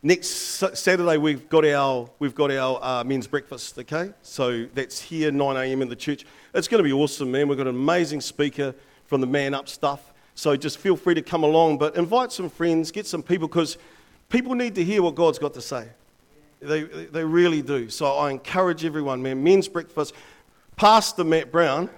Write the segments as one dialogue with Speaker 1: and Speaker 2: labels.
Speaker 1: Next Saturday, we've got our, we've got our uh, men's breakfast, okay? So that's here, 9 a.m. in the church. It's going to be awesome, man. We've got an amazing speaker from the Man Up stuff. So just feel free to come along, but invite some friends, get some people, because people need to hear what God's got to say. They, they really do. So I encourage everyone, man. Men's breakfast. Pastor Matt Brown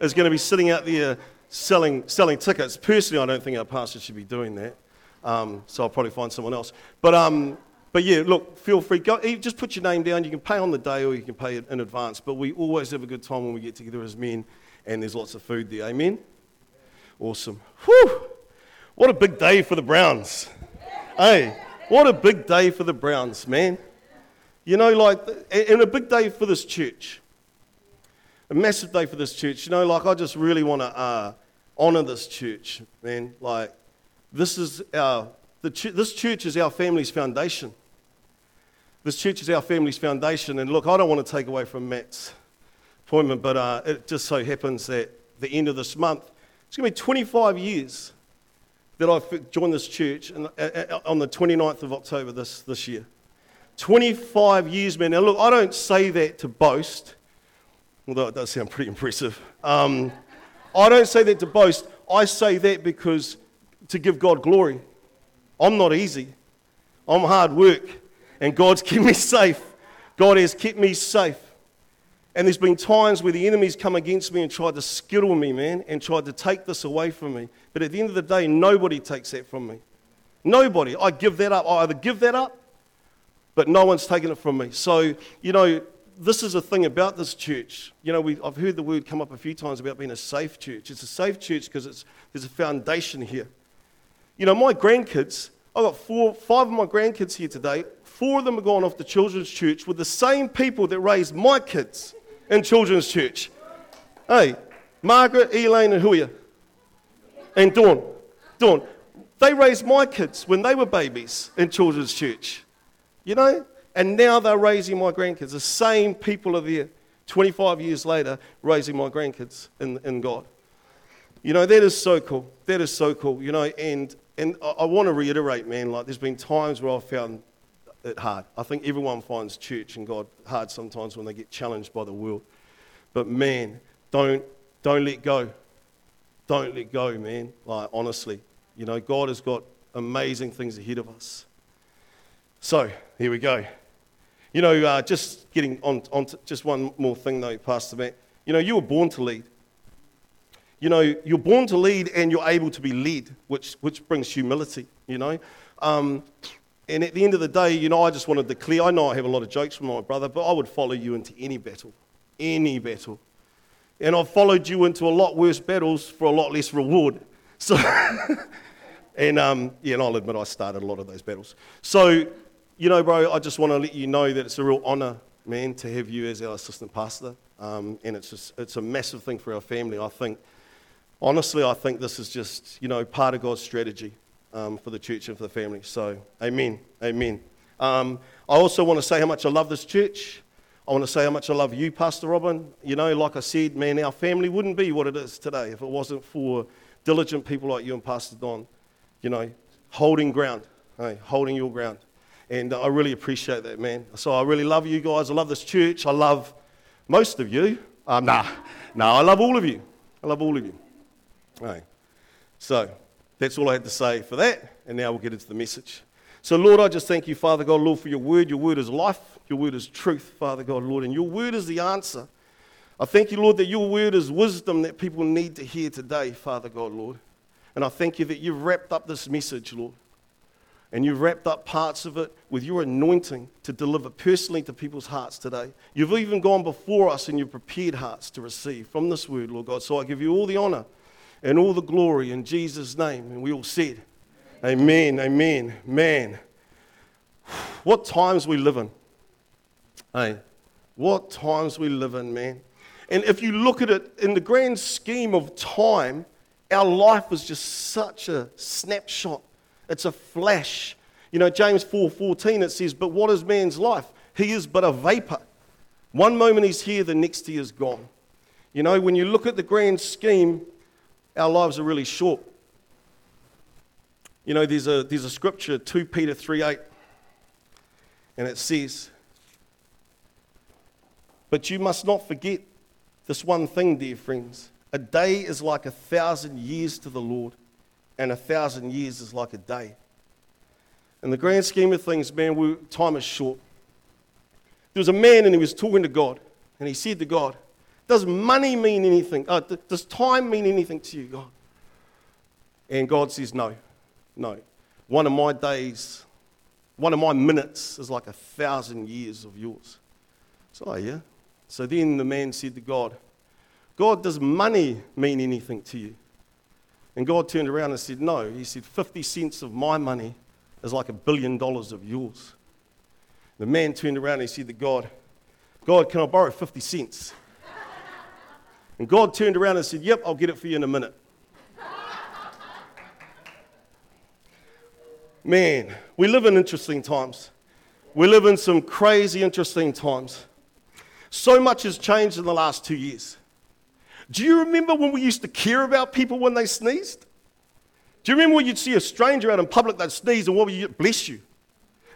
Speaker 1: is going to be sitting out there selling, selling tickets. Personally, I don't think our pastor should be doing that. Um, so I'll probably find someone else. But, um, but yeah, look, feel free. Go, just put your name down. You can pay on the day or you can pay in advance. But we always have a good time when we get together as men and there's lots of food there. Amen? Awesome. Whew! What a big day for the Browns. hey, what a big day for the Browns, man. You know, like, and a big day for this church. A massive day for this church. You know, like, I just really want to uh, honor this church, man. Like, this is our, the ch- this church is our family's foundation. This church is our family's foundation. And look, I don't want to take away from Matt's appointment, but uh, it just so happens that the end of this month, it's going to be 25 years that I've joined this church uh, uh, on the 29th of October this, this year. 25 years, man. Now, look, I don't say that to boast, although it does sound pretty impressive. Um, I don't say that to boast. I say that because to give God glory. I'm not easy. I'm hard work. And God's kept me safe. God has kept me safe. And there's been times where the enemy's come against me and tried to skittle me, man, and tried to take this away from me. But at the end of the day, nobody takes that from me. Nobody. I give that up. I either give that up, but no one's taken it from me. So, you know, this is a thing about this church. You know, we, I've heard the word come up a few times about being a safe church. It's a safe church because there's a foundation here. You know, my grandkids, I've got four, five of my grandkids here today. Four of them have gone off to children's church with the same people that raised my kids in children's church. Hey, Margaret, Elaine, and Huya. And Dawn. Dawn. They raised my kids when they were babies in children's church. You know? And now they're raising my grandkids. The same people are there 25 years later raising my grandkids in, in God. You know, that is so cool. That is so cool. You know, and and I, I want to reiterate, man, like there's been times where I've found it hard. I think everyone finds church and God hard sometimes when they get challenged by the world. But man, don't don't let go. Don't let go, man. Like honestly, you know, God has got amazing things ahead of us. So here we go. You know, uh, just getting on, on to, just one more thing though, Pastor Matt. You know, you were born to lead you know, you're born to lead and you're able to be led, which, which brings humility, you know. Um, and at the end of the day, you know, I just want to declare I know I have a lot of jokes from my brother, but I would follow you into any battle, any battle. And I've followed you into a lot worse battles for a lot less reward. So, and um, yeah, and I'll admit I started a lot of those battles. So, you know, bro, I just want to let you know that it's a real honor, man, to have you as our assistant pastor. Um, and it's, just, it's a massive thing for our family, I think honestly, I think this is just, you know, part of God's strategy um, for the church and for the family. So, amen. Amen. Um, I also want to say how much I love this church. I want to say how much I love you, Pastor Robin. You know, like I said, man, our family wouldn't be what it is today if it wasn't for diligent people like you and Pastor Don, you know, holding ground, hey, holding your ground. And I really appreciate that, man. So I really love you guys. I love this church. I love most of you. Um, nah, nah, I love all of you. I love all of you. Right. So that's all I had to say for that, and now we'll get into the message. So, Lord, I just thank you, Father God, Lord, for your word. Your word is life, your word is truth, Father God, Lord, and your word is the answer. I thank you, Lord, that your word is wisdom that people need to hear today, Father God, Lord. And I thank you that you've wrapped up this message, Lord. And you've wrapped up parts of it with your anointing to deliver personally to people's hearts today. You've even gone before us and you've prepared hearts to receive from this word, Lord God. So I give you all the honor and all the glory in Jesus' name. And we all said, Amen, amen, man. What times we live in. Hey, what times we live in, man. And if you look at it in the grand scheme of time, our life is just such a snapshot. It's a flash. You know, James 4:14 it says, "But what is man's life? He is but a vapor. One moment he's here, the next he is gone." You know, when you look at the grand scheme, our lives are really short. You know, there's a, there's a scripture, 2 Peter 3 8. And it says, But you must not forget this one thing, dear friends. A day is like a thousand years to the Lord, and a thousand years is like a day. In the grand scheme of things, man, we, time is short. There was a man and he was talking to God, and he said to God, Does money mean anything? Uh, does time mean anything to you, God? And God says, No, no. One of my days, one of my minutes is like a thousand years of yours. So, oh, yeah. So then the man said to God, God, does money mean anything to you? And God turned around and said, No. He said, 50 cents of my money is like a billion dollars of yours. The man turned around and he said to God, God, can I borrow 50 cents? And God turned around and said, Yep, I'll get it for you in a minute. Man, we live in interesting times. We live in some crazy, interesting times. So much has changed in the last two years. Do you remember when we used to care about people when they sneezed? Do you remember when you'd see a stranger out in public that sneezed and what would you bless you?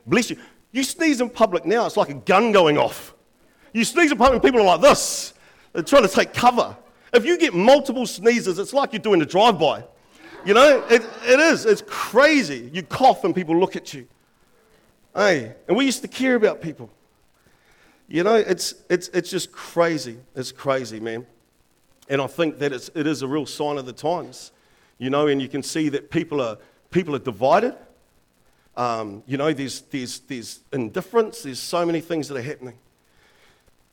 Speaker 1: Bless you. You sneeze in public now, it's like a gun going off. You sneeze in public and people are like this. They're trying to take cover. If you get multiple sneezes, it's like you're doing a drive-by. You know, it, it is. It's crazy. You cough and people look at you. Hey, and we used to care about people. You know, it's, it's, it's just crazy. It's crazy, man. And I think that it's, it is a real sign of the times, you know, and you can see that people are, people are divided. Um, you know, there's, there's, there's indifference, there's so many things that are happening.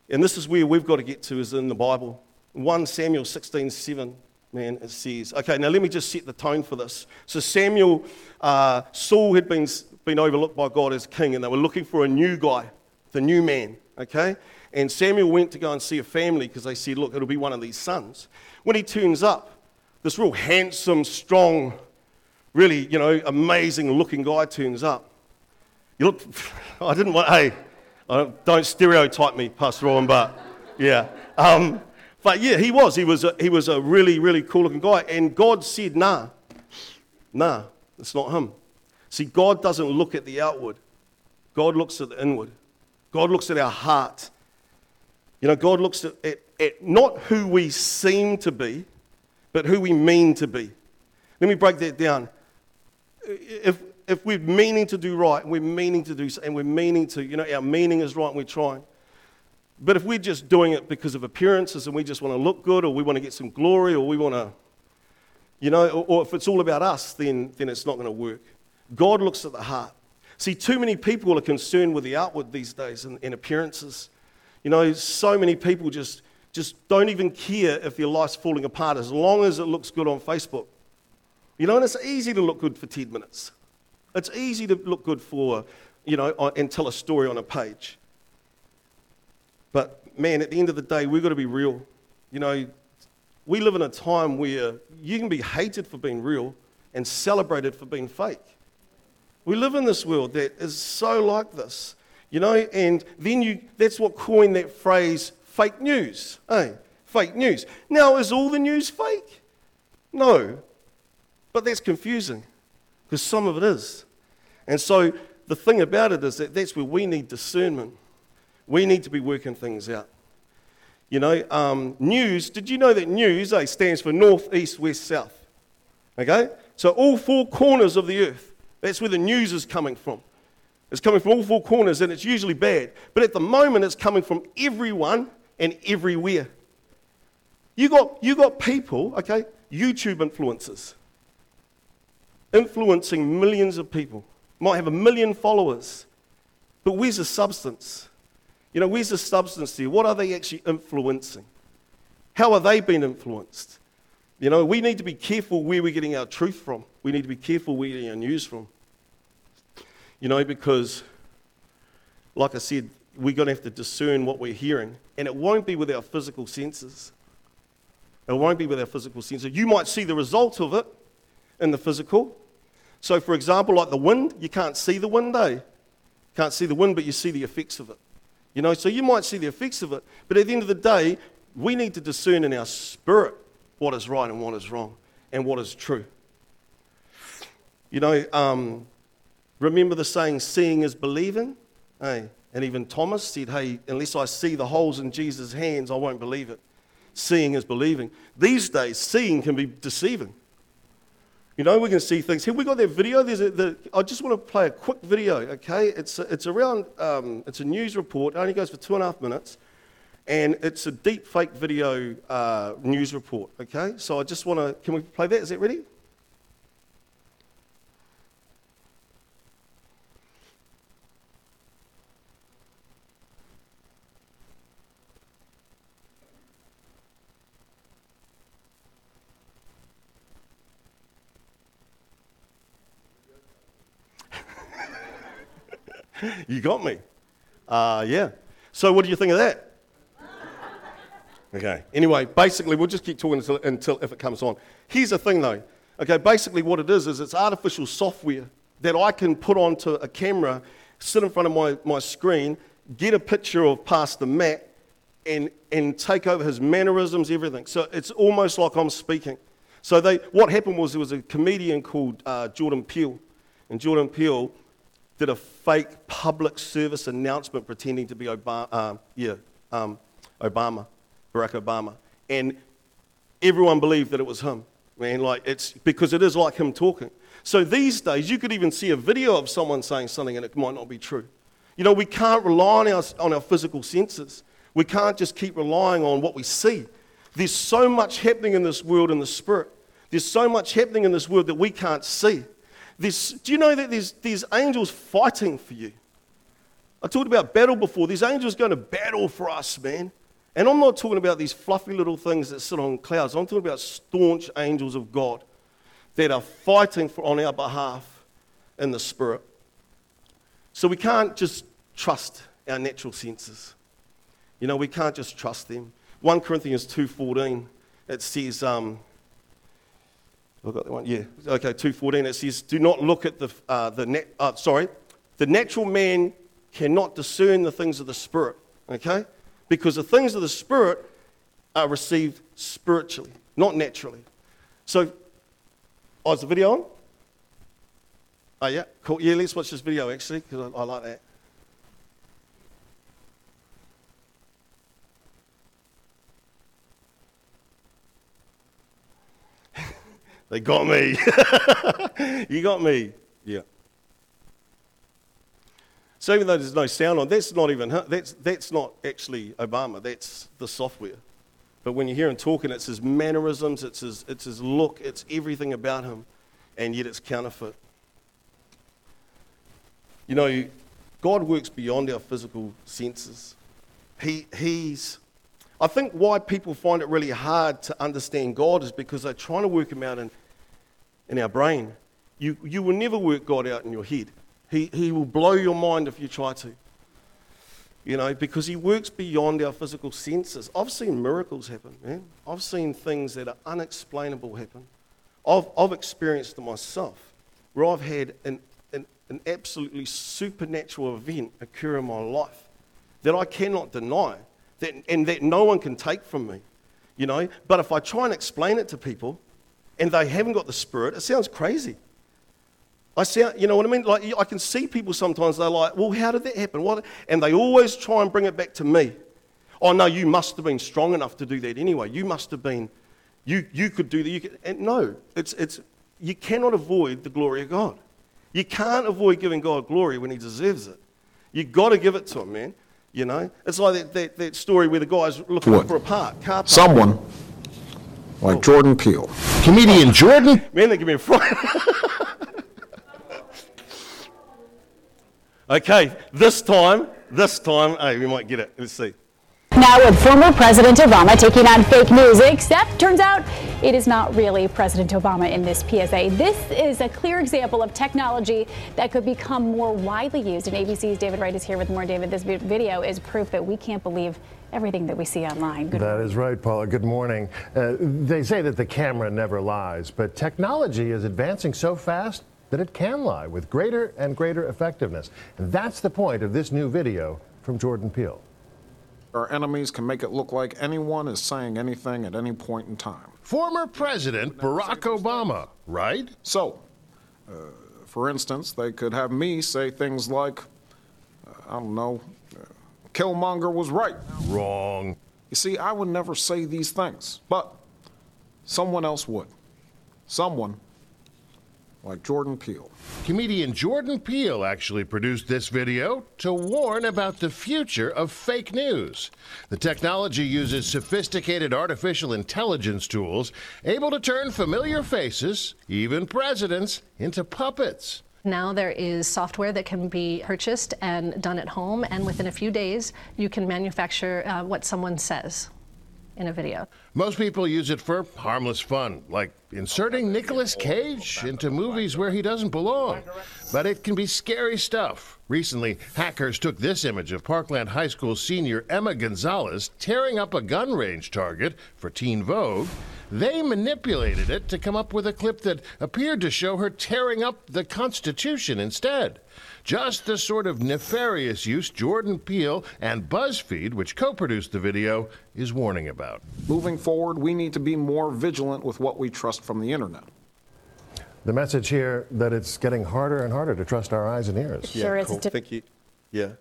Speaker 1: And this is where we've got to get to, is in the Bible. 1 Samuel 16 7, man, it says, okay, now let me just set the tone for this. So, Samuel, uh, Saul had been, been overlooked by God as king, and they were looking for a new guy, the new man, okay? And Samuel went to go and see a family because they said, Look, it'll be one of these sons. When he turns up, this real handsome, strong, really, you know, amazing looking guy turns up. You look, I didn't want, hey, don't stereotype me, Pastor Owen, but yeah. Um, but yeah, he was. He was, a, he was a really, really cool looking guy. And God said, Nah, nah, it's not him. See, God doesn't look at the outward, God looks at the inward. God looks at our heart. You know, God looks at, at, at not who we seem to be, but who we mean to be. Let me break that down. If, if we're meaning to do right, and we're meaning to do, and we're meaning to, you know, our meaning is right and we're trying. But if we're just doing it because of appearances and we just want to look good or we want to get some glory or we want to, you know, or, or if it's all about us, then, then it's not going to work. God looks at the heart. See, too many people are concerned with the outward these days and, and appearances. You know, so many people just, just don't even care if their life's falling apart as long as it looks good on Facebook. You know, and it's easy to look good for 10 minutes. It's easy to look good for, you know, and tell a story on a page. But man, at the end of the day, we've got to be real. You know, we live in a time where you can be hated for being real and celebrated for being fake. We live in this world that is so like this. You know, and then you, that's what coined that phrase, fake news. Hey, fake news. Now, is all the news fake? No. But that's confusing because some of it is. And so the thing about it is that that's where we need discernment. We need to be working things out. You know, um, news, did you know that news eh, stands for north, east, west, south? Okay? So all four corners of the earth, that's where the news is coming from. It's coming from all four corners and it's usually bad. But at the moment, it's coming from everyone and everywhere. You got, you got people, okay, YouTube influencers, influencing millions of people. Might have a million followers. But where's the substance? You know, where's the substance here? What are they actually influencing? How are they being influenced? You know, we need to be careful where we're getting our truth from. We need to be careful where we're getting our news from. You know, because, like I said, we're going to have to discern what we're hearing. And it won't be with our physical senses. It won't be with our physical senses. You might see the result of it in the physical. So, for example, like the wind, you can't see the wind, eh? Can't see the wind, but you see the effects of it. You know, so you might see the effects of it, but at the end of the day, we need to discern in our spirit what is right and what is wrong and what is true. You know, um, Remember the saying, seeing is believing? Hey, and even Thomas said, Hey, unless I see the holes in Jesus' hands, I won't believe it. Seeing is believing. These days, seeing can be deceiving. You know, we can see things. Have we got that video? There's a, the, I just want to play a quick video, okay? It's, it's around, um, it's a news report. It only goes for two and a half minutes. And it's a deep fake video uh, news report, okay? So I just want to, can we play that? Is that ready? you got me. Uh, yeah. So, what do you think of that? Okay. Anyway, basically, we'll just keep talking until, until if it comes on. Here's the thing, though. Okay, basically, what it is is it's artificial software that I can put onto a camera, sit in front of my, my screen, get a picture of Pastor Matt, and, and take over his mannerisms, everything. So it's almost like I'm speaking. So they, what happened was there was a comedian called uh, Jordan Peele, and Jordan Peele did a fake public service announcement pretending to be Obama, uh, yeah, um, Obama, Barack Obama. And everyone believed that it was him. Man, like it's because it is like him talking. So these days, you could even see a video of someone saying something and it might not be true. You know, we can't rely on our, on our physical senses. We can't just keep relying on what we see. There's so much happening in this world in the spirit. There's so much happening in this world that we can't see. There's, do you know that there's, there's angels fighting for you? I talked about battle before. There's angels going to battle for us, man. And I'm not talking about these fluffy little things that sit on clouds. I'm talking about staunch angels of God that are fighting for, on our behalf in the spirit. So we can't just trust our natural senses. You know, we can't just trust them. 1 Corinthians 2.14, it says, um, I've got that one. Yeah. Okay. Two fourteen. It says, "Do not look at the uh, the net. Uh, sorry, the natural man cannot discern the things of the spirit. Okay, because the things of the spirit are received spiritually, not naturally. So, oh, is the video on? Oh yeah. Cool. Yeah. Let's watch this video actually because I, I like that. They got me. you got me. Yeah. So even though there's no sound on, that's not even that's that's not actually Obama. That's the software. But when you hear him talking, it's his mannerisms, it's his it's his look, it's everything about him, and yet it's counterfeit. You know, God works beyond our physical senses. He he's I think why people find it really hard to understand God is because they're trying to work Him out in, in our brain. You, you will never work God out in your head. He, he will blow your mind if you try to. You know, because He works beyond our physical senses. I've seen miracles happen, man. I've seen things that are unexplainable happen. I've, I've experienced it myself where I've had an, an, an absolutely supernatural event occur in my life that I cannot deny that, and that no one can take from me, you know. But if I try and explain it to people and they haven't got the Spirit, it sounds crazy. I sound, you know what I mean? Like I can see people sometimes they're like, "Well, how did that happen?" What? And they always try and bring it back to me. Oh no, you must have been strong enough to do that anyway. You must have been, you you could do that. You could, and no, it's it's you cannot avoid the glory of God. You can't avoid giving God glory when He deserves it. You've got to give it to Him, man. You know, it's like that, that, that story where the guy's looking
Speaker 2: What?
Speaker 1: for a park, car park.
Speaker 2: Someone like Jordan Peele.
Speaker 3: Comedian Jordan
Speaker 1: Man, they give me a fright. okay, this time, this time, hey, we might get it. Let's see.
Speaker 4: Now, with former President Obama taking on fake news, except turns out it is not really President Obama in this PSA. This is a clear example of technology that could become more widely used. And ABC's David Wright is here with more. David, this video is proof that we can't believe everything that we see online. Good
Speaker 3: That is right, Paula. Good morning. Uh, they say that the camera never lies, but technology is advancing so fast that it can lie with greater and greater effectiveness. And that's the point of this new video from Jordan Peele.
Speaker 2: Our enemies can make it look like anyone is saying anything at any point in time.
Speaker 5: Former President Barack Obama, right?
Speaker 2: So, uh, for instance, they could have me say things like, uh, I don't know, Killmonger was right.
Speaker 5: Wrong.
Speaker 2: You see, I would never say these things, but someone else would. Someone like Jordan Peele.
Speaker 5: Comedian Jordan Peele actually produced this video to warn about the future of fake news. The technology uses sophisticated artificial intelligence tools able to turn familiar faces, even presidents, into puppets.
Speaker 6: Now there is software that can be purchased and done at home, and within a few days, you can manufacture uh, what someone says in a video.
Speaker 5: Most people use it for harmless fun, like inserting Nicolas Cage into movies where he doesn't belong. But it can be scary stuff. Recently, hackers took this image of Parkland High School senior Emma Gonzalez tearing up a gun range target for Teen Vogue. They manipulated it to come up with a clip that appeared to show her tearing up the Constitution instead. Just the sort of nefarious use Jordan Peele and BuzzFeed, which co produced the video, is warning about.
Speaker 2: Moving forward, we need to be more vigilant with what we trust from the internet.
Speaker 3: The message here that it's getting harder and harder to trust our eyes and ears.
Speaker 4: Sure is.
Speaker 1: cool. Thank you. Yeah.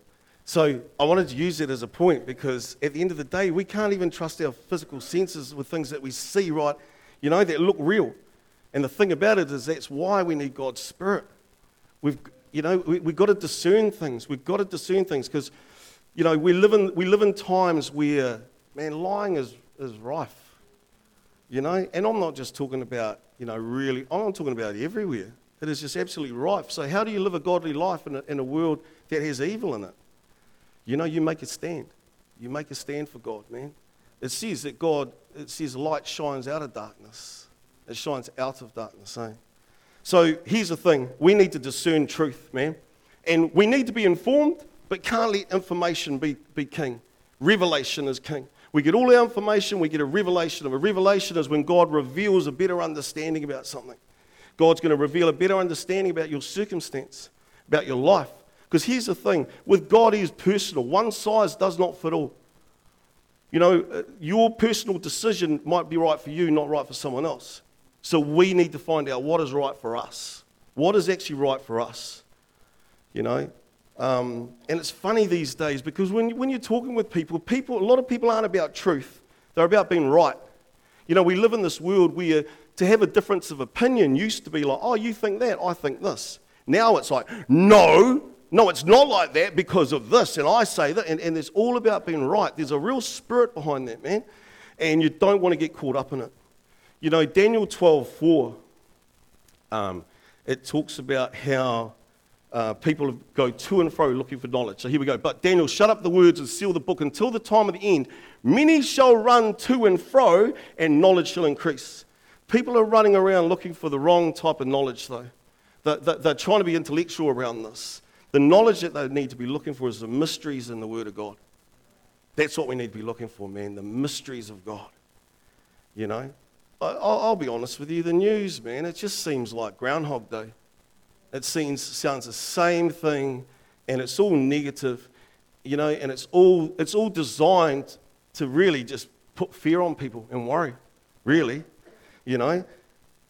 Speaker 1: So I wanted to use it as a point because at the end of the day, we can't even trust our physical senses with things that we see, right? You know, that look real. And the thing about it is that's why we need God's Spirit. We've, you know, we, we've got to discern things. We've got to discern things because, you know, we live in, we live in times where, man, lying is, is rife. You know, and I'm not just talking about, you know, really, I'm talking about everywhere. It is just absolutely rife. So, how do you live a godly life in a, in a world that has evil in it? You know, you make a stand. You make a stand for God, man. It says that God, it says light shines out of darkness, it shines out of darkness, eh? So, here's the thing we need to discern truth, man. And we need to be informed, but can't let information be, be king. Revelation is king. We get all our information, we get a revelation. A revelation is when God reveals a better understanding about something. God's going to reveal a better understanding about your circumstance, about your life. Because here's the thing with God, He is personal. One size does not fit all. You know, uh, your personal decision might be right for you, not right for someone else. So we need to find out what is right for us. What is actually right for us? You know? Um, and it's funny these days because when, when you're talking with people, people, a lot of people aren't about truth, they're about being right. You know, we live in this world where to have a difference of opinion used to be like, oh, you think that, I think this. Now it's like, no, no, it's not like that because of this, and I say that, and, and it's all about being right. There's a real spirit behind that, man, and you don't want to get caught up in it. You know, Daniel 12 4, um, it talks about how uh, people go to and fro looking for knowledge. So here we go. But Daniel, shut up the words and seal the book until the time of the end. Many shall run to and fro, and knowledge shall increase. People are running around looking for the wrong type of knowledge, though. They're, trying to be intellectual around this. The knowledge that they need to be looking for is the mysteries in the Word of God. That's what we need to be looking for, man, the mysteries of God. You know? I'll be honest with you, the news, man, it just seems like Groundhog Day. It seems, sounds the same thing, and it's all negative, you know, and it's all, it's all designed to really just put fear on people and worry, really, you know.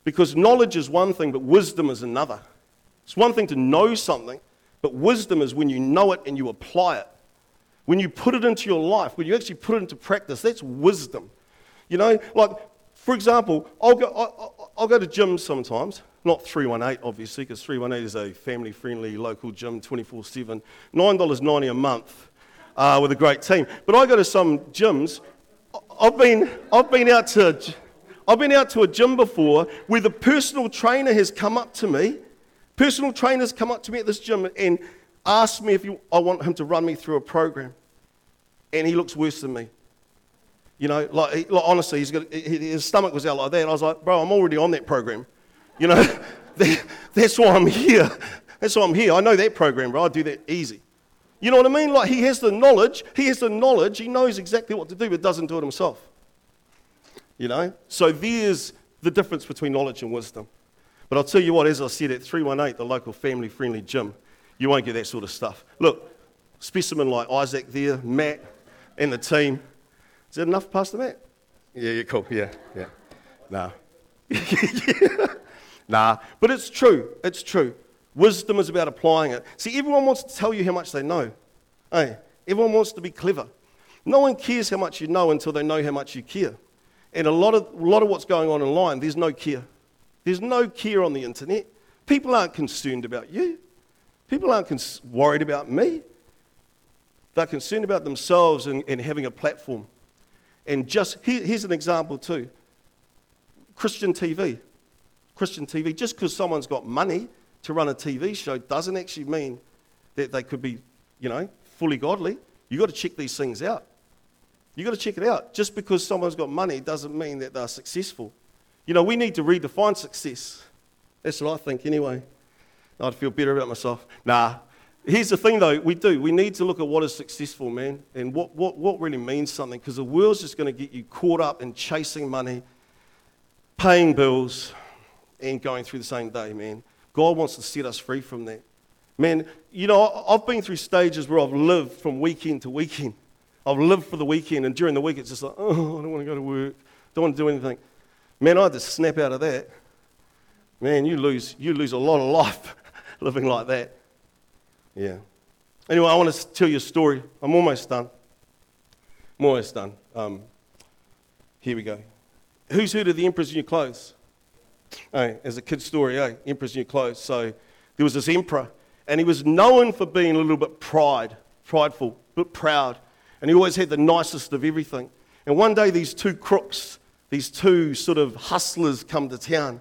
Speaker 1: Because knowledge is one thing, but wisdom is another. It's one thing to know something, but wisdom is when you know it and you apply it. When you put it into your life, when you actually put it into practice, that's wisdom. You know, like, for example, I'll go, I'll, I'll go to gyms sometimes. Not 318, obviously, because 318 is a family friendly local gym 24 7. $9.90 a month uh, with a great team. But I go to some gyms. I've been, I've, been out to, I've been out to a gym before where the personal trainer has come up to me. Personal trainers come up to me at this gym and asked me if you, I want him to run me through a program. And he looks worse than me. You know, like, like honestly, he's got, his stomach was out like that. I was like, bro, I'm already on that program. You know, that's why I'm here. That's why I'm here. I know that program, bro. I do that easy. You know what I mean? Like he has the knowledge. He has the knowledge. He knows exactly what to do, but doesn't do it himself. You know? So there's the difference between knowledge and wisdom. But I'll tell you what, as I said at 318, the local family friendly gym, you won't get that sort of stuff. Look, specimen like Isaac there, Matt, and the team. Is that enough, Pastor Matt? Yeah, yeah, cool. Yeah, yeah. Nah. nah. But it's true. It's true. Wisdom is about applying it. See, everyone wants to tell you how much they know. Hey, everyone wants to be clever. No one cares how much you know until they know how much you care. And a lot of, a lot of what's going on online, there's no care. There's no care on the internet. People aren't concerned about you. People aren't cons- worried about me. They're concerned about themselves and, and having a platform. And just here, here's an example, too Christian TV. Christian TV, just because someone's got money to run a TV show doesn't actually mean that they could be, you know, fully godly. You've got to check these things out. You've got to check it out. Just because someone's got money doesn't mean that they're successful. You know, we need to redefine success. That's what I think, anyway. I'd feel better about myself. Nah. Here's the thing, though, we do. We need to look at what is successful, man, and what, what, what really means something, because the world's just going to get you caught up in chasing money, paying bills, and going through the same day, man. God wants to set us free from that. Man, you know, I've been through stages where I've lived from weekend to weekend. I've lived for the weekend, and during the week it's just like, oh, I don't want to go to work, don't want to do anything. Man, I had to snap out of that. Man, you lose, you lose a lot of life living like that. Yeah. Anyway, I want to tell you a story. I'm almost done. I'm almost done. Um, here we go. Who's heard of the Emperor's New Clothes? Hey, as a kid's story, hey, Emperor's New Clothes. So there was this emperor, and he was known for being a little bit pride, prideful, but proud. And he always had the nicest of everything. And one day, these two crooks, these two sort of hustlers come to town,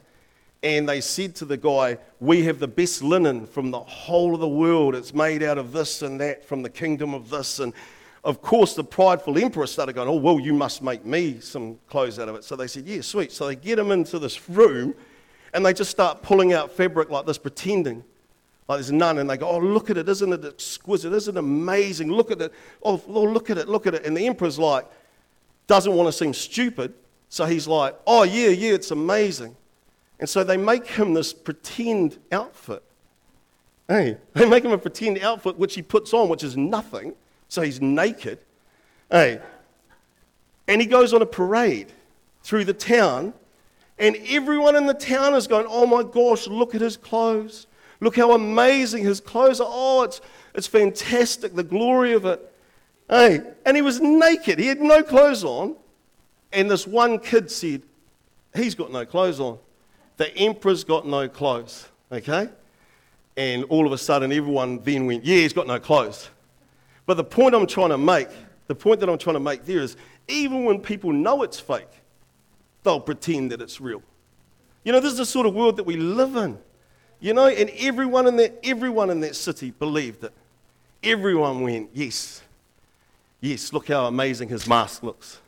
Speaker 1: and they said to the guy, We have the best linen from the whole of the world. It's made out of this and that from the kingdom of this. And of course, the prideful emperor started going, Oh, well, you must make me some clothes out of it. So they said, Yeah, sweet. So they get him into this room and they just start pulling out fabric like this, pretending like there's none. And they go, Oh, look at it. Isn't it exquisite? Isn't it amazing? Look at it. Oh, oh, look at it. Look at it. And the emperor's like, doesn't want to seem stupid. So he's like, Oh, yeah, yeah, it's amazing. And so they make him this pretend outfit. Hey, they make him a pretend outfit which he puts on, which is nothing. So he's naked. Hey, and he goes on a parade through the town, and everyone in the town is going, Oh my gosh, look at his clothes. Look how amazing his clothes are. Oh, it's, it's fantastic, the glory of it. Hey, and he was naked. He had no clothes on. And this one kid said, He's got no clothes on. The emperor's got no clothes. Okay? And all of a sudden, everyone then went, Yeah, he's got no clothes. But the point I'm trying to make, the point that I'm trying to make there is even when people know it's fake, they'll pretend that it's real. You know, this is the sort of world that we live in. You know, and everyone in that, everyone in that city believed it. Everyone went, Yes, yes, look how amazing his mask looks.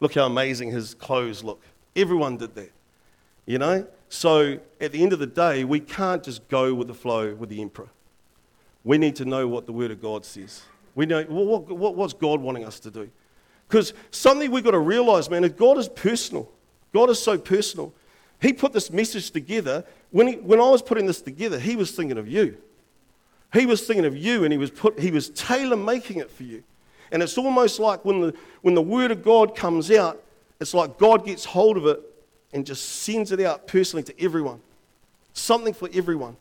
Speaker 1: Look how amazing his clothes look. Everyone did that. You know? So at the end of the day, we can't just go with the flow with the emperor. We need to know what the Word of God says. We know what, what, what's God wanting us to do. Because something we've got to realize, man, is God is personal. God is so personal. He put this message together. When, he, when I was putting this together, he was thinking of you. He was thinking of you and he was, put, he was tailor making it for you. And it's almost like when the, when the Word of God comes out, it's like God gets hold of it and just sends it out personally to everyone. Something for everyone.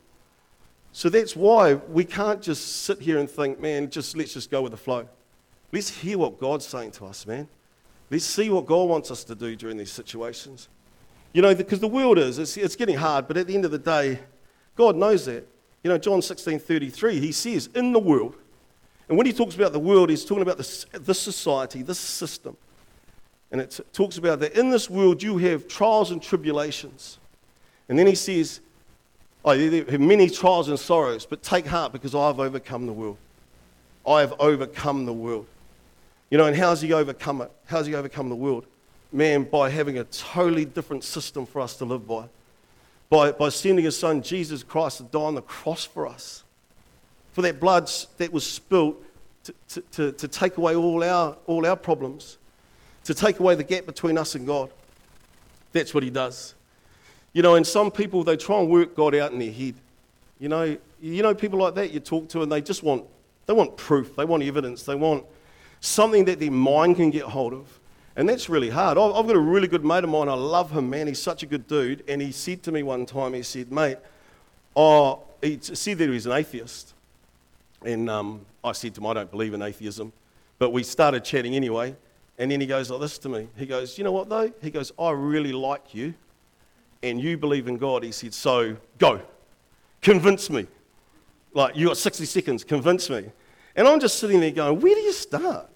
Speaker 1: So that's why we can't just sit here and think, man, just let's just go with the flow. Let's hear what God's saying to us, man. Let's see what God wants us to do during these situations. You know, because the world is, it's, it's getting hard, but at the end of the day, God knows that. You know, John 16 33, he says, in the world. And when he talks about the world, he's talking about this, this society, this system. And it talks about that in this world you have trials and tribulations. And then he says, Oh, there have many trials and sorrows, but take heart because I've overcome the world. I have overcome the world. You know, and how's he overcome it? How's he overcome the world? Man, by having a totally different system for us to live by. By, by sending his son Jesus Christ to die on the cross for us. For that blood that was spilt to, to, to, to take away all our, all our problems, to take away the gap between us and God. That's what he does. You know, and some people, they try and work God out in their head. You know, you know people like that you talk to and they just want, they want proof, they want evidence, they want something that their mind can get hold of. And that's really hard. I've got a really good mate of mine. I love him, man. He's such a good dude. And he said to me one time, he said, mate, oh, he said that he was an atheist. And um, I said to him, I don't believe in atheism. But we started chatting anyway. And then he goes like this to me. He goes, You know what, though? He goes, I really like you. And you believe in God. He said, So go. Convince me. Like, you got 60 seconds. Convince me. And I'm just sitting there going, Where do you start?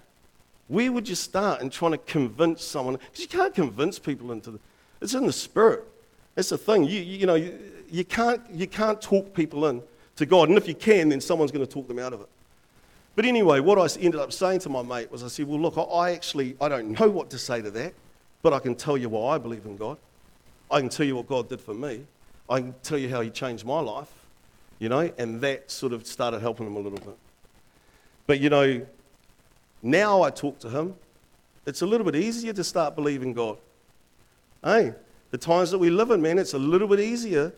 Speaker 1: Where would you start in trying to convince someone? Because you can't convince people into the. It's in the spirit. That's the thing. You, you, you know, you, you, can't, you can't talk people in to God. And if you can, then someone's going to talk them out of it. But anyway, what I ended up saying to my mate was I said, well, look, I actually, I don't know what to say to that, but I can tell you why I believe in God. I can tell you what God did for me. I can tell you how he changed my life, you know, and that sort of started helping him a little bit. But, you know, now I talk to him, it's a little bit easier to start believing God. Hey, the times that we live in, man, it's a little bit easier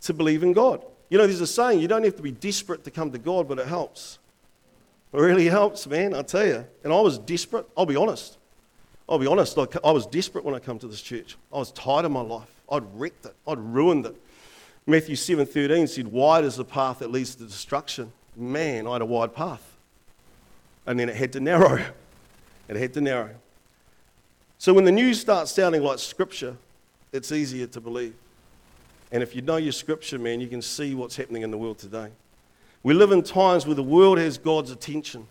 Speaker 1: to believe in God. You know, there's a saying, you don't have to be desperate to come to God, but it helps. It really helps, man, I tell you. And I was desperate, I'll be honest. I'll be honest, like, I was desperate when I come to this church. I was tired of my life. I'd wrecked it, I'd ruined it. Matthew 7.13 said, wide is the path that leads to destruction. Man, I had a wide path. And then it had to narrow. It had to narrow. So when the news starts sounding like scripture, it's easier to believe. And if you know your scripture, man, you can see what's happening in the world today. We live in times where the world has God's attention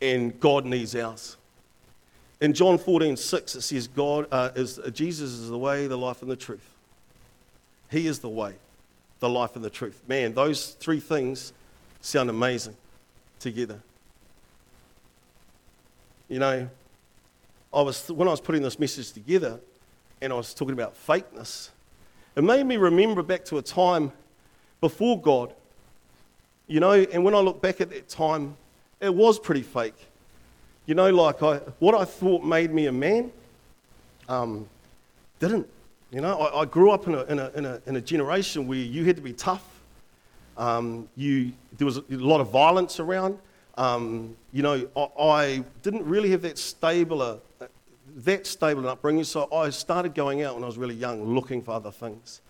Speaker 1: and God needs ours. In John 14, 6, it says, God, uh, is, uh, Jesus is the way, the life, and the truth. He is the way, the life, and the truth. Man, those three things sound amazing together. You know, I was, when I was putting this message together and I was talking about fakeness, it made me remember back to a time before God you know, and when I look back at that time, it was pretty fake. You know, like I, what I thought made me a man um, didn't. You know, I, I grew up in a, in, a, in, a, in a generation where you had to be tough. Um, you, there was a lot of violence around. Um, you know, I, I, didn't really have that stable, uh, that stable an upbringing, so I started going out when I was really young, looking for other things.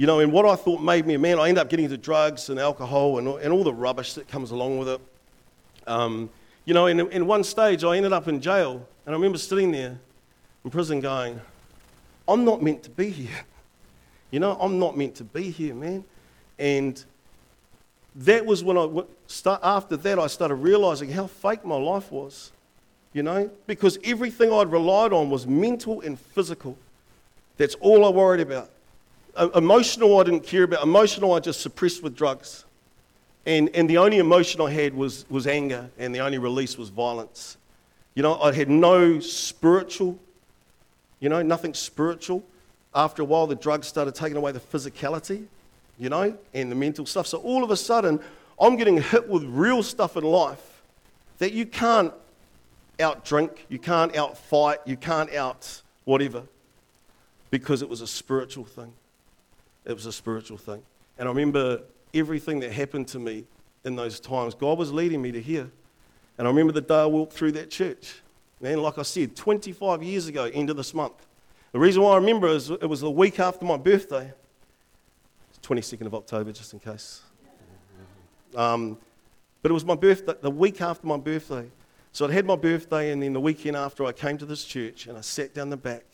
Speaker 1: You know, and what I thought made me a man, I ended up getting into drugs and alcohol and, and all the rubbish that comes along with it. Um, you know, in, in one stage, I ended up in jail, and I remember sitting there in prison going, I'm not meant to be here. You know, I'm not meant to be here, man. And that was when I, after that, I started realizing how fake my life was, you know, because everything I'd relied on was mental and physical. That's all I worried about emotional, I didn't care about. Emotional, I just suppressed with drugs. And, and the only emotion I had was, was anger, and the only release was violence. You know, I had no spiritual, you know, nothing spiritual. After a while, the drugs started taking away the physicality, you know, and the mental stuff. So all of a sudden, I'm getting hit with real stuff in life that you can't out drink, you can't out fight, you can't out whatever, because it was a spiritual thing. It was a spiritual thing. And I remember everything that happened to me in those times. God was leading me to here. And I remember the day I walked through that church. Man, like I said, 25 years ago, end of this month. The reason why I remember is it was the week after my birthday. It's 22nd of October, just in case. Um, but it was my birthday, the week after my birthday. So I'd had my birthday, and then the weekend after, I came to this church and I sat down the back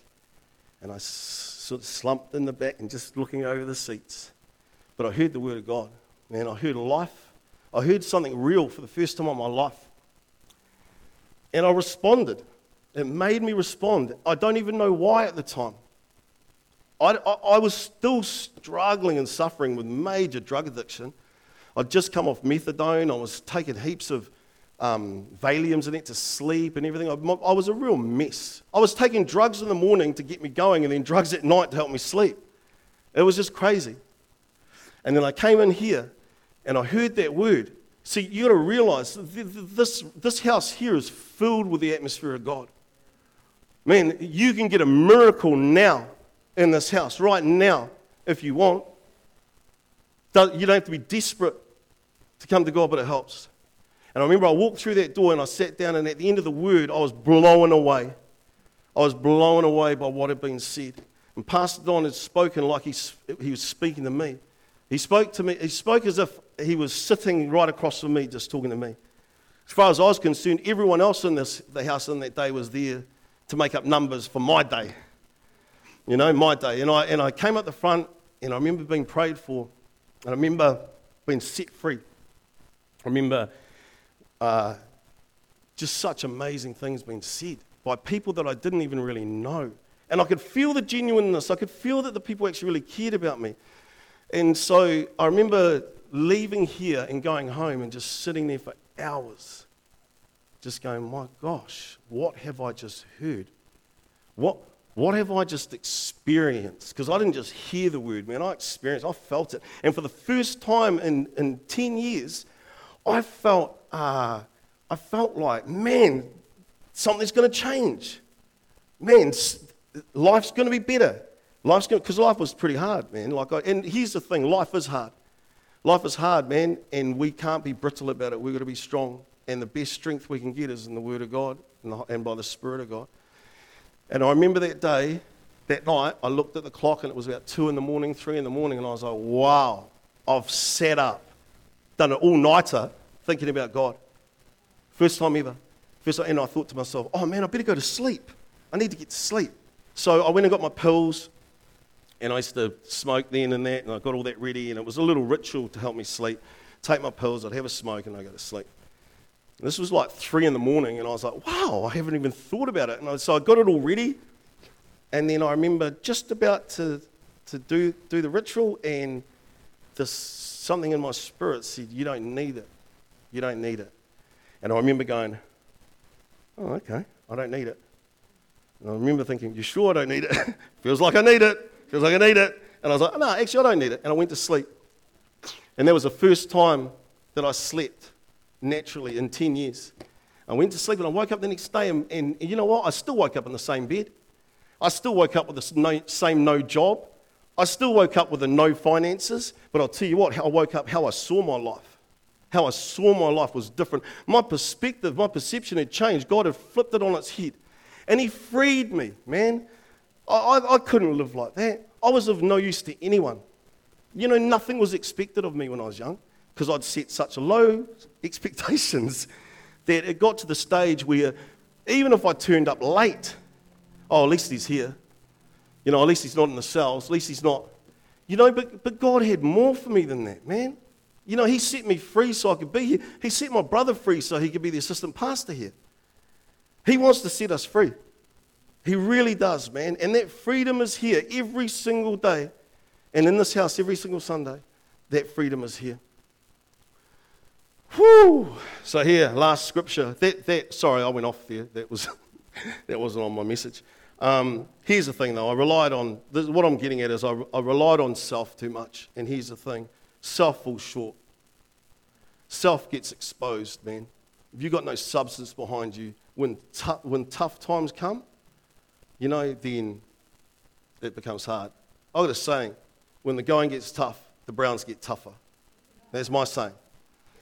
Speaker 1: and I sort of slumped in the back and just looking over the seats. But I heard the word of God. Man, I heard life. I heard something real for the first time in my life. And I responded. It made me respond. I don't even know why at the time. I, I, I was still struggling and suffering with major drug addiction. I'd just come off methadone. I was taking heaps of um, Valiums in it to sleep and everything. I, I was a real mess. I was taking drugs in the morning to get me going and then drugs at night to help me sleep. It was just crazy. And then I came in here and I heard that word. See, you got to realize this, this house here is filled with the atmosphere of God. Man, you can get a miracle now in this house, right now, if you want. You don't have to be desperate to come to God, but it helps. And I remember I walked through that door and I sat down, and at the end of the word, I was blown away. I was blown away by what had been said. And Pastor Don had spoken like he, he was speaking to me. He spoke to me, he spoke as if he was sitting right across from me, just talking to me. As far as I was concerned, everyone else in this, the house in that day was there to make up numbers for my day. You know, my day. And I, and I came up the front and I remember being prayed for. And I remember being set free. I remember uh, just such amazing things being said by people that I didn't even really know. And I could feel the genuineness. I could feel that the people actually really cared about me. And so I remember leaving here and going home and just sitting there for hours, just going, my gosh, what have I just heard? What, what have I just experienced? Because I didn't just hear the word, man. I experienced, I felt it. And for the first time in, in 10 years, I felt, uh, I felt like, man, something's going to change. Man, life's going to be better. Life's going because life was pretty hard, man. Like, I, and here's the thing: life is hard. Life is hard, man, and we can't be brittle about it. We've got to be strong, and the best strength we can get is in the Word of God and, the, and by the Spirit of God. And I remember that day, that night, I looked at the clock, and it was about two in the morning, three in the morning, and I was like, "Wow, I've sat up, done an all-nighter, thinking about God. First time ever. First time, and I thought to myself, "Oh man, I better go to sleep. I need to get to sleep." So I went and got my pills, and I used to smoke then and that, and I got all that ready, and it was a little ritual to help me sleep. Take my pills, I'd have a smoke, and I'd go to sleep. And this was like three in the morning, and I was like, wow, I haven't even thought about it. And I, so I got it all ready, and then I remember just about to, to do, do the ritual, and this, something in my spirit said, You don't need it. You don't need it. And I remember going, Oh, okay, I don't need it. And I remember thinking, You sure I don't need it? Feels like I need it. Feels like I need it. And I was like, No, actually, I don't need it. And I went to sleep. And that was the first time that I slept naturally in 10 years. I went to sleep and I woke up the next day, and, and, and you know what? I still woke up in the same bed. I still woke up with the no, same no job. I still woke up with the no finances. But I'll tell you what, I woke up, how I saw my life. How I saw my life was different. My perspective, my perception had changed. God had flipped it on its head. And He freed me, man. I, I, I couldn't live like that. I was of no use to anyone. You know, nothing was expected of me when I was young because I'd set such low expectations that it got to the stage where even if I turned up late, oh, at least he's here. You know, at least he's not in the cells. At least he's not. You know, but, but God had more for me than that, man. You know, He set me free so I could be here. He set my brother free so he could be the assistant pastor here. He wants to set us free. He really does, man. And that freedom is here every single day. And in this house, every single Sunday, that freedom is here. Whew. So here, last scripture. That, that, sorry, I went off there. That, was, that wasn't on my message. Um, here's the thing, though. I relied on, this, what I'm getting at is I, I relied on self too much. And here's the thing self falls short. Self gets exposed, man. If you've got no substance behind you, when, t- when tough times come, you know, then it becomes hard. I've got a saying when the going gets tough, the browns get tougher. That's my saying.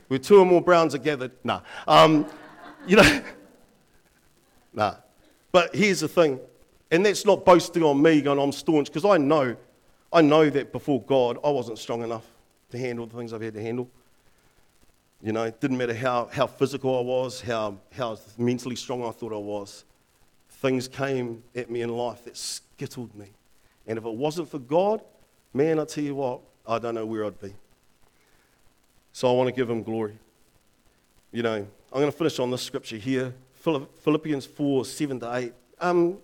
Speaker 1: Where two or more browns are gathered, nah. Um, you know, nah. But here's the thing, and that's not boasting on me going, I'm staunch, because I know, I know that before God, I wasn't strong enough to handle the things I've had to handle. You know, it didn't matter how, how physical I was, how, how mentally strong I thought I was things came at me in life that skittled me. And if it wasn't for God, man, I tell you what, I don't know where I'd be. So I want to give him glory. You know, I'm going to finish on this scripture here Philippians 4 7 to 8. Um,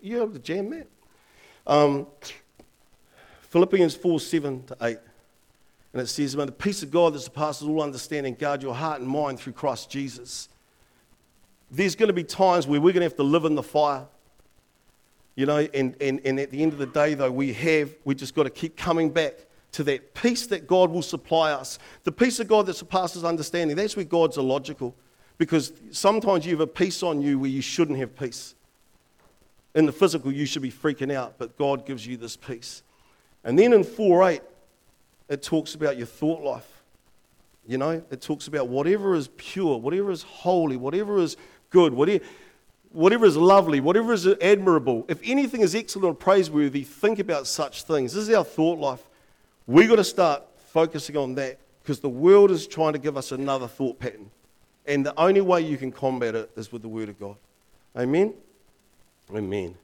Speaker 1: you have the jam, man? Um, Philippians 4 7 to 8. And it says, May the peace of God that surpasses all understanding guard your heart and mind through Christ Jesus there's going to be times where we're going to have to live in the fire. You know, and, and, and at the end of the day, though, we have, we just got to keep coming back to that peace that God will supply us. The peace of God that surpasses understanding. That's where God's illogical. Because sometimes you have a peace on you where you shouldn't have peace. In the physical, you should be freaking out, but God gives you this peace. And then in 4 8, it talks about your thought life. You know, it talks about whatever is pure, whatever is holy, whatever is good, whatever, is lovely, whatever is admirable, if anything is excellent or praiseworthy, think about such things. This is our thought life. We've got to start focusing on that because the world is trying to give us another thought pattern. And the only way you can combat it is with the Word of God. Amen? Amen.